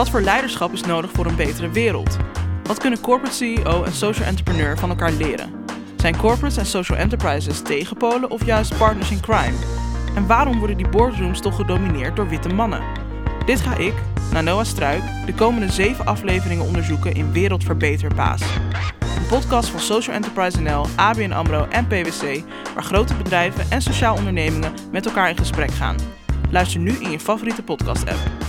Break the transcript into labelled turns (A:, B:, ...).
A: Wat voor leiderschap is nodig voor een betere wereld? Wat kunnen corporate CEO en social entrepreneur van elkaar leren? Zijn corporates en social enterprises tegenpolen of juist partners in crime? En waarom worden die boardrooms toch gedomineerd door witte mannen? Dit ga ik, Noah Struik, de komende zeven afleveringen onderzoeken in Wereldverbeter Baas. Een podcast van Social Enterprise NL, ABN AMRO en PwC, waar grote bedrijven en sociaal ondernemingen met elkaar in gesprek gaan. Luister nu in je favoriete podcast app.